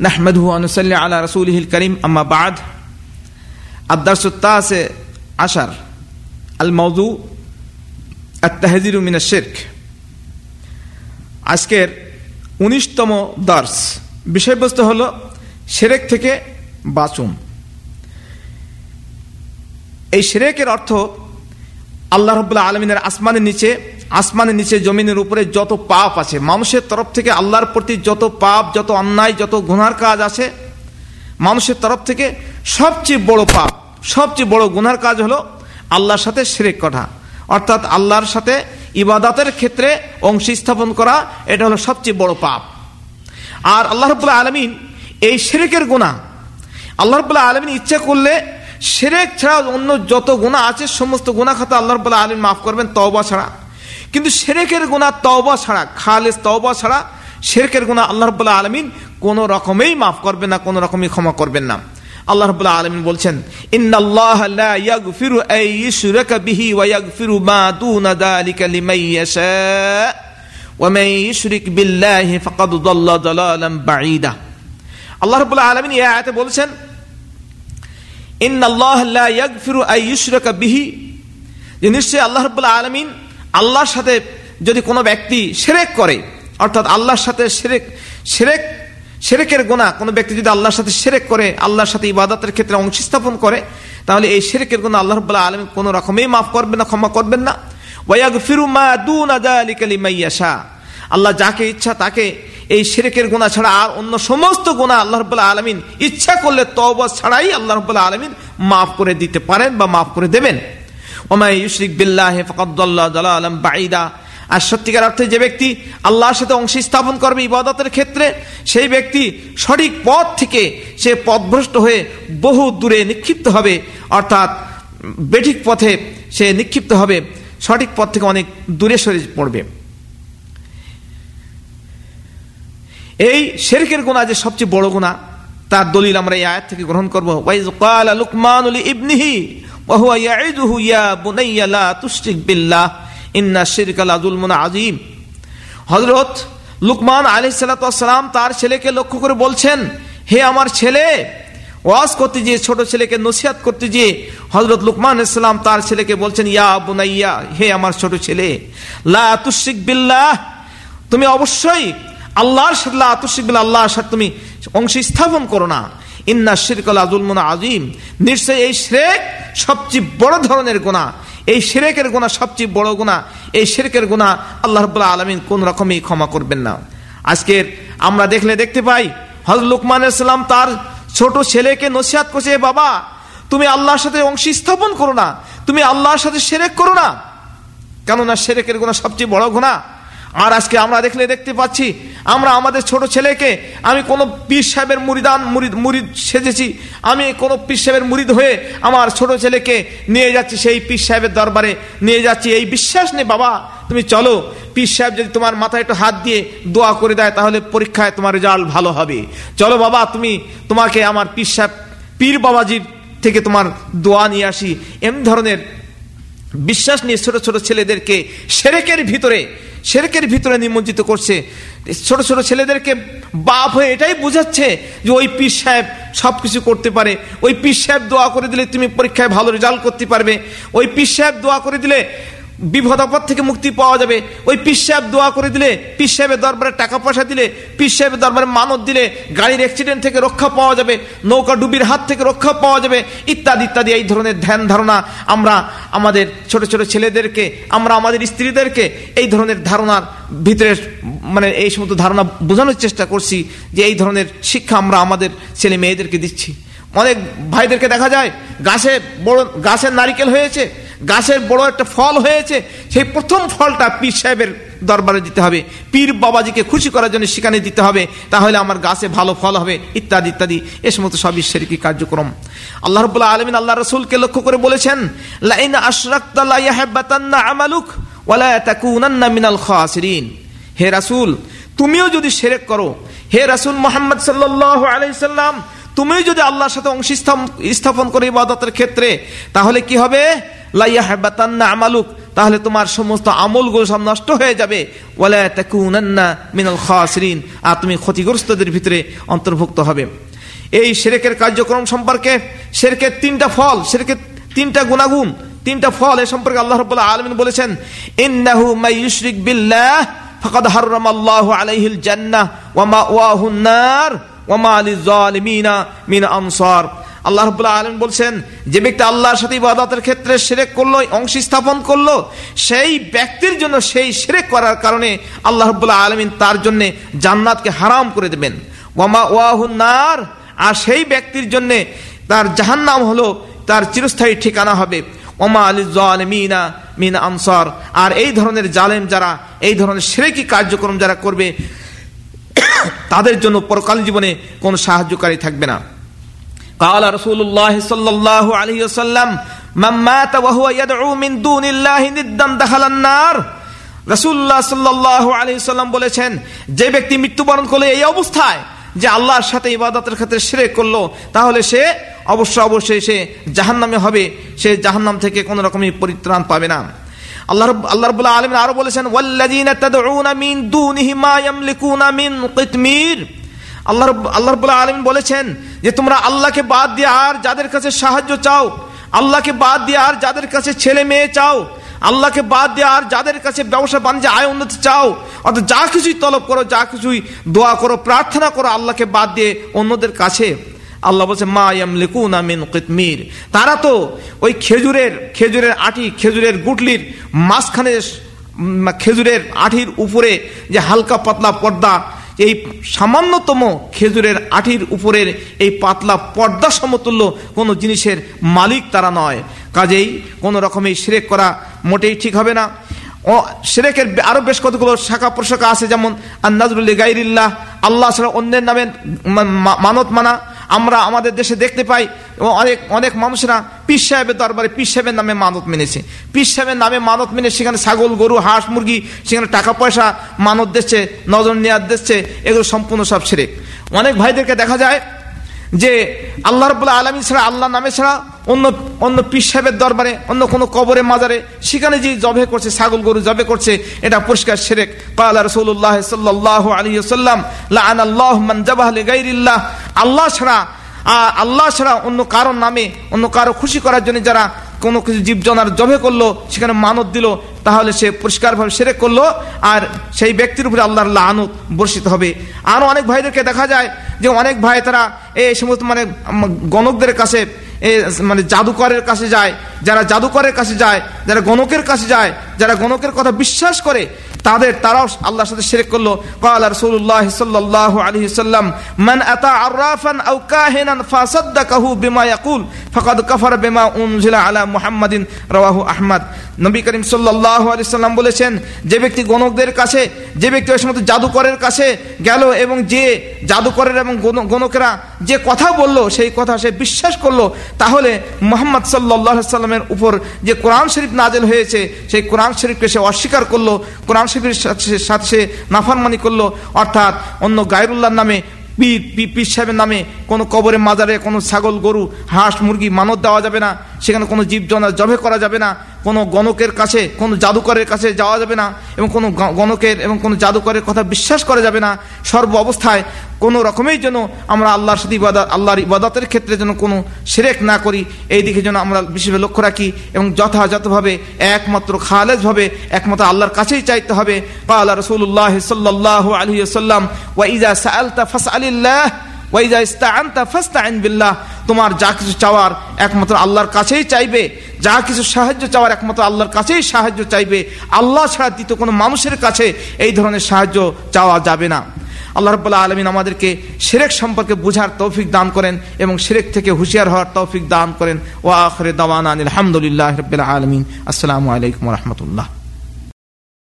نحمده ونصلي على رسوله الكريم أما بعد الدرس التاسع عشر الموضوع التهذير من الشرك আজকের উনিশতম দার্স বিষয়বস্তু হল সেরেক থেকে বাঁচুন এই সেরেকের অর্থ আল্লাহ রবুল্লাহ আলমিনের আসমানের নিচে আসমানের নিচে, জমিনের উপরে যত পাপ আছে, মানুষের তরফ থেকে আল্লাহর প্রতি যত পাপ, যত অন্যায়, যত গুনার কাজ আছে, মানুষের তরফ থেকে সবচেয়ে বড় পাপ, সবচেয়ে বড় গুনার কাজ হলো আল্লাহর সাথে সেরেক করা। অর্থাৎ আল্লাহর সাথে ইবাদাতের ক্ষেত্রে অংশী স্থাপন করা, এটা হলো সবচেয়ে বড় পাপ। আর আল্লাহ রবুল্লাহ আলমিন এই সেরেকের গুণা আল্লাহ রবুল্লাহ আলমিন ইচ্ছা করলে সেরেক ছাড়া অন্য যত গুণা আছে, সমস্ত গুণা খাতা আল্লাহ রবুল্লাহ আলমিন মাফ করবেন, তওবা ছাড়া। কিন্তু সেরেকের গুণা তওবা ছাড়া, খালেস তওবা ছাড়া সেরেকের গুণা আল্লাহ রবুল্লাহ আলমিন কোনো রকমেই মাফ করবেন না, কোনো রকমই ক্ষমা করবেন না। আল্লাহ রবুল্লাহ আলমিন বলছেন আল্লাহ রবুল্লাহ আলমিন এই আয়াতে বলছেন ইশরাকা বিহি, যে নিশ্চয়ই আল্লাহ রবুল্লাহ আলমিন আল্লাহর সাথে যদি কোনো ব্যক্তি সেরেক করে, অর্থাৎ আল্লাহর সাথে সেরেক সেরেক, সেরেকের গোনা কোনো ব্যক্তি যদি আল্লাহর সাথে সেরেক করে, আল্লাহর সাথে ইবাদতের ক্ষেত্রে অংশ স্থাপন করে, তাহলে এই সেরেকের গোনা আল্লাহ রব্লা আলম কোনো রকমেই মাফ করবেন না, ক্ষমা করবেন না। ওয়াগ ফিরু মা দুন আদালিকালি মাইয়াশা আল্লাহ যাকে ইচ্ছা তাকে এই সেরেকের গোনা ছাড়া আর অন্য সমস্ত গোনা আল্লাহ রব্লা আলমিন ইচ্ছা করলে তবা ছাড়াই আল্লাহ রব্লা আলমিন মাফ করে দিতে পারেন বা মাফ করে দেবেন। ওমাই ইউশরিক বিল্লাহ ফকদ্দাল্লাহ আলম বাঈদা। আর সত্যিকার অর্থে যে ব্যক্তি আল্লাহর সাথে অংশ স্থাপন করবে ইবাদতের ক্ষেত্রে, সেই ব্যক্তি সঠিক পথ থেকে সে পথভ্রষ্ট হয়ে বহু দূরে নিক্ষিপ্ত হবে, অর্থাৎ বেঠিক পথে সে নিক্ষিপ্ত হবে, সঠিক পথ থেকে অনেক দূরে সরে পড়বে। এই শেরকের গুণা যে সবচেয়ে বড় গুণা তার দলিল আমরা এই আয়াত থেকে গ্রহণ করব। লুকমান ইবনিহি আজিম হজরত লুকমান আলি সালাম তার ছেলেকে লক্ষ্য করে বলছেন, হে আমার ছেলে, ওয়াজ করতে যে ছোট ছেলেকে নসিহাত করতে যে হজরত লুকমান ইসলাম তার ছেলেকে বলছেন, ইয়া বুনাইয়া, হে আমার ছোট ছেলে, লা তুশিক বিল্লাহ, তুমি অবশ্যই আল্লাহর সাথে আল্লাহর সাথে তুমি অংশ স্থাপন করো না। ইন্না শিরকাল আজুলমুন আজিম নিশ্চয় এই শ্রেক সবচেয়ে বড় ধরনের গোনা এই সেরেকের গুণা সবচেয়ে বড় গুণা এই সেরেকের গুণা আল্লাহ রবুল্লাহ আলমিন কোন রকমই ক্ষমা করবেন না। আজকের আমরা দেখলে দেখতে পাই হজর লুকমান ইসলাম তার ছোট ছেলেকে নসিহাত করছে বাবা, তুমি আল্লাহর সাথে অংশী স্থাপন করো না। তুমি আল্লাহর সাথে সেরেক করো না। কেননা সেরেকের গুণা সবচেয়ে বড় গুণা আর আজকে আমরা দেখলে দেখতে পাচ্ছি, আমরা আমাদের ছোট ছেলেকে, আমি কোনো পীর সাহেবের মুরিদান, মুরিদ মুরিদ সেজেছি, আমি কোনো পীর সাহেবের মুরিদ হয়ে আমার ছোট ছেলেকে নিয়ে যাচ্ছি সেই পীর সাহেবের দরবারে, নিয়ে যাচ্ছি। এই বিশ্বাস নেই, বাবা, তুমি চলো, পীর সাহেব যদি তোমার মাথায় একটু হাত দিয়ে দোয়া করে দেয়, তাহলে পরীক্ষায় তোমার রেজাল্ট ভালো হবে। চলো বাবা, তুমি তোমাকে আমার পীর সাহেব, পীর বাবাজির থেকে তোমার দোয়া নিয়ে আসি। এমন ধরনের বিশ্বাস নিয়ে ছোট ছোট ছেলেদেরকে সেরেকের ভিতরে সেরেকের ভিতরে নিমজ্জিত করছে। ছোট ছোট ছেলেদেরকে বাপ হয়ে এটাই বোঝাচ্ছে যে ওই পীর সাহেব সব কিছু করতে পারে। ওই পীর সাহেব দোয়া করে দিলে তুমি পরীক্ষায় ভালো রেজাল্ট করতে পারবে। ওই পীর সাহেব দোয়া করে দিলে বিপদ আপদ থেকে মুক্তি পাওয়া যাবে। ওই পিস সাহেব দোয়া করে দিলে পিস সাহেবের দরবারে টাকা পয়সা দিলে পিস সাহেবের দরবারে মানত দিলে গাড়ির অ্যাক্সিডেন্ট থেকে রক্ষা পাওয়া যাবে, নৌকা ডুবির হাত থেকে রক্ষা পাওয়া যাবে, ইত্যাদি ইত্যাদি, এই ধরনের ধ্যান ধারণা আমরা আমাদের ছোট ছোট ছেলেদেরকে, আমরা আমাদের স্ত্রীদেরকে এই ধরনের ধারণার ভিতরে মানে এই সমস্ত ধারণা বোঝানোর চেষ্টা করছি যে এই ধরনের শিক্ষা আমরা আমাদের ছেলে মেয়েদেরকে দিচ্ছি। অনেক ভাইদেরকে দেখা যায়, গাছে বড়, গাছের নারিকেল হয়েছে গাছের বড় একটা ফল হয়েছে, সেই প্রথম ফলটা পীর সাহেবের দরবারে দিতে হবে। পীর বাবাজিকে খুশি করার জন্য সেখানে দিতে হবে, তাহলে আমার গাছে ভালো ফল হবে, ইত্যাদি ইত্যাদি। এ সমস্ত সব সবই সেরকি কার্যক্রম। আল্লাহ রবুল্লাহ আলমিন আল্লাহ রসুলকে লক্ষ্য করে বলেছেন, লাইন আমালুক মিনাল খাসিরিন। হে রাসুল, তুমিও যদি সেরেক করো, হে রাসুল মোহাম্মদ সাল্লাহ আলাইসাল্লাম তুমি যদি আল্লাহর সাথে অংশ স্থাপন করে ইবাদতের ক্ষেত্রে, তাহলে কি হবে? লাইয়া হেবাতান্না আমালুক, তাহলে তোমার সমস্ত আমলগুলো সব নষ্ট হয়ে যাবে। ওয়ালা মিনাল খাসিরিন, আর তুমি ক্ষতিগ্রস্তদের ভিতরে অন্তর্ভুক্ত হবে। এই সেরেকের কার্যক্রম সম্পর্কে সেরেকের তিনটা ফল, সেরেকের তিনটা গুণাগুণ, তিনটা ফল এ সম্পর্কে আল্লাহ রাব্বুল আলামিন বলেছেন, ইন্নাহু মাইয়ুশরিক বিল্লাহ, ফাকাদ হাররামাল্লাহু আলাইহিল জান্নাহ, ওয়া মাওয়াহুন নার, ওয়া মা লিযালিমিনা মিন আনসার। আল্লাহ রাব্বুল আলামিন বলছেন, যে ব্যক্তি আল্লাহর সাথে ইবাদতের ক্ষেত্রে সেরেক করল অংশ স্থাপন করল, সেই ব্যক্তির জন্য সেই সেরেক করার কারণে আল্লাহ রাব্বুল আলামিন তার জন্য জান্নাতকে হারাম করে দেবেন। ওয়া মাওয়াহুন নার, আর সেই ব্যক্তির জন্য তার জাহান্নাম হলো, তার চিরস্থায়ী ঠিকানা হবে। ওমা আলী জালমিনা মিন আনসার, আর এই ধরনের জালেম যারা, এই ধরনের সেরেকি কার্যক্রম যারা করবে, তাদের জন্য পরকাল জীবনে কোনো সাহায্যকারী থাকবে না। قال رسول الله صلى الله عليه وسلم من مات وهو يدعو من دون الله ندا دخل النار রাসূলুল্লাহ সাল্লাল্লাহু আলাইহি সাল্লাম বলেছেন যে ব্যক্তি মৃত্যুবরণ করলো এই অবস্থায় যে আল্লাহর সাথে ইবাদতের ক্ষেত্রে শিরক করলো তাহলে সে অবশ্য অবশ্যই সে জাহান্নামে হবে সে জাহান্নাম থেকে কোনো রকমই পরিত্রাণ পাবে না আল্লাহ রব- আল্লাহ রাব্বুল আলামিন আরো বলেছেন ওয়াল্লাযীনা তাদউনা মিন দুনিহি মা ইয়ামলিকুনা মিন কিতমির আল্লাহ আল্লাহ রাব্বুল আলামিন বলেছেন যে তোমরা আল্লাহকে বাদ দিয়ে আর যাদের কাছে সাহায্য চাও, আল্লাহকে বাদ দিয়ে আর যাদের কাছে ছেলে মেয়ে চাও, আল্লাহকে বাদ দিয়ে আর যাদের কাছে ব্যবসা বাণিজ্য আয় উন্নতি চাও, অর্থাৎ যা কিছুই তলব করো, যা কিছুই দোয়া করো, প্রার্থনা করো আল্লাহকে বাদ দিয়ে অন্যদের কাছে। আল্লাহ বলছে, মা ইয়াম ইয়ামলিকুনা মিন কিতমির। তারা তো ওই খেজুরের খেজুরের আটি, খেজুরের গুটলির মাঝখানে খেজুরের আঠির উপরে যে হালকা পাতলা পর্দা এই সামান্যতম খেজুরের আঠির উপরের এই পাতলা পর্দা সমতুল্য কোনো জিনিসের মালিক তারা নয়। কাজেই কোনো রকমের সিরেক করা মোটেই ঠিক হবে না। ও, সেরেকের আরও বেশ কতগুলো শাখা প্রশাখা আছে যেমন আন্নাজরুল্লি গাইরিল্লাহ আল্লাহ ছাড়া অন্যের নামে মানত মানা আমরা আমাদের দেশে দেখতে পাই অনেক অনেক মানুষরা পীর সাহেবের দরবারে পীর সাহেবের নামে মানত মেনেছে। পীর সাহেবের নামে মানত মেনে সেখানে ছাগল, গরু, হাঁস, মুরগি, সেখানে টাকা পয়সা মানত দিচ্ছে, নজর নেওয়ার দিচ্ছে, এগুলো সম্পূর্ণ সব ছেড়ে অনেক ভাইদেরকে দেখা যায় যে আল্লাহ রব আলমী ছাড়া আল্লাহ নামে ছাড়া অন্য অন্য পীর সাহেবের দরবারে, অন্য কোনো কবরে মাজারে, সেখানে যে জবে করছে, ছাগল গরু জবে করছে, এটা পরিষ্কার সেরেক। কালা রসুল্লাহ সাল্লাহ আলী সাল্লাম লান আল্লাহ জবাহ গাইরিল্লাহ আল্লাহ ছাড়া আল্লাহ ছাড়া অন্য কারও নামে, অন্য কারও খুশি করার জন্য যারা কোনো কিছু জীবজনার জবে করল, সেখানে মানত দিল, তাহলে সে পরিষ্কারভাবে সেরে করল, আর সেই ব্যক্তির উপরে আল্লাহর আনুত বর্ষিত হবে। আরও অনেক ভাইদেরকে দেখা যায় যে অনেক ভাই তারা এই সমস্ত মানে গণকদের কাছে, এ মানে জাদুকরের কাছে যায়, যারা জাদুকরের কাছে যায়, যারা গণকের কাছে যায়, যারা গণকের কথা বিশ্বাস করে তাদের তারাও আল্লাহর সাথে শিরক করলো قال رسول الله صلى الله عليه وسلم من اتى عرافا او كاهنا فصدقه بما يقول فقد كفر بما انزل على محمد رواه احمد নবী করিম সাল্লাল্লাহু আলাইহি সাল্লাম বলেছেন, যে ব্যক্তি গণকদের কাছে, যে ব্যক্তি ওই সমস্ত জাদুকরের কাছে গেল এবং যে জাদুকরের এবং গণ- গণকেরা যে কথা বলল, সেই কথা সে বিশ্বাস করল, তাহলে মোহাম্মদ সাল্লাহ সাল্লামের উপর যে কোরআন শরীফ নাজেল হয়েছে, সেই কোরআন শরীফকে সে অস্বীকার করল, কোরআন শরীফের সাথে- সে নাফারমানি করল, অর্থাৎ অন্য গায়রুল্লাহর নামে, পীর পীর সাহেবের নামে কোনো কবরে মাজারে কোনো ছাগল, গরু, হাঁস, মুরগি মানত দেওয়া যাবে না। সেখানে কোনো জীব জীবজনা জবে করা যাবে না, কোনো গণকের কাছে, কোনো জাদুকরের কাছে যাওয়া যাবে না, এবং কোনো গণকের এবং কোনো জাদুকরের কথা বিশ্বাস করা যাবে না। সর্ব অবস্থায় কোনো রকমেই যেন আমরা আল্লাহর সাথে ইবাদত আল্লাহর ইবাদতের ক্ষেত্রে যেন কোনো সেরেক না করি। এই দিকে যেন আমরা বিশেষভাবে লক্ষ্য রাখি এবং যথাযথভাবে, একমাত্র খালেজভাবে, একমাত্র আল্লাহর কাছেই চাইতে হবে। বা আল্লাহ রসুল্লাহ সাল্লাহ আলী সাল্লাম ওয়াইজা সাআলতা ফাসআলিল্লাহ। তোমার যা কিছু চাওয়ার একমাত্র আল্লাহর কাছেই চাইবে। যা কিছু সাহায্য চাওয়ার একমাত্র আল্লাহর কাছেই সাহায্য চাইবে। আল্লাহ ছাড়া দ্বিতীয় কোনো মানুষের কাছে এই ধরনের সাহায্য চাওয়া যাবে না। আল্লাহ রব্বুল্লাহ আলমিন আমাদেরকে সেরেক সম্পর্কে বুঝার তৌফিক দান করেন এবং সেরেক থেকে হুঁশিয়ার হওয়ার তৌফিক দান করেন। ও আখরে দাওয়ান আলহামদুলিল্লাহ রবিল আলমিন। আসসালামু আলাইকুম রহমতুল্লাহ।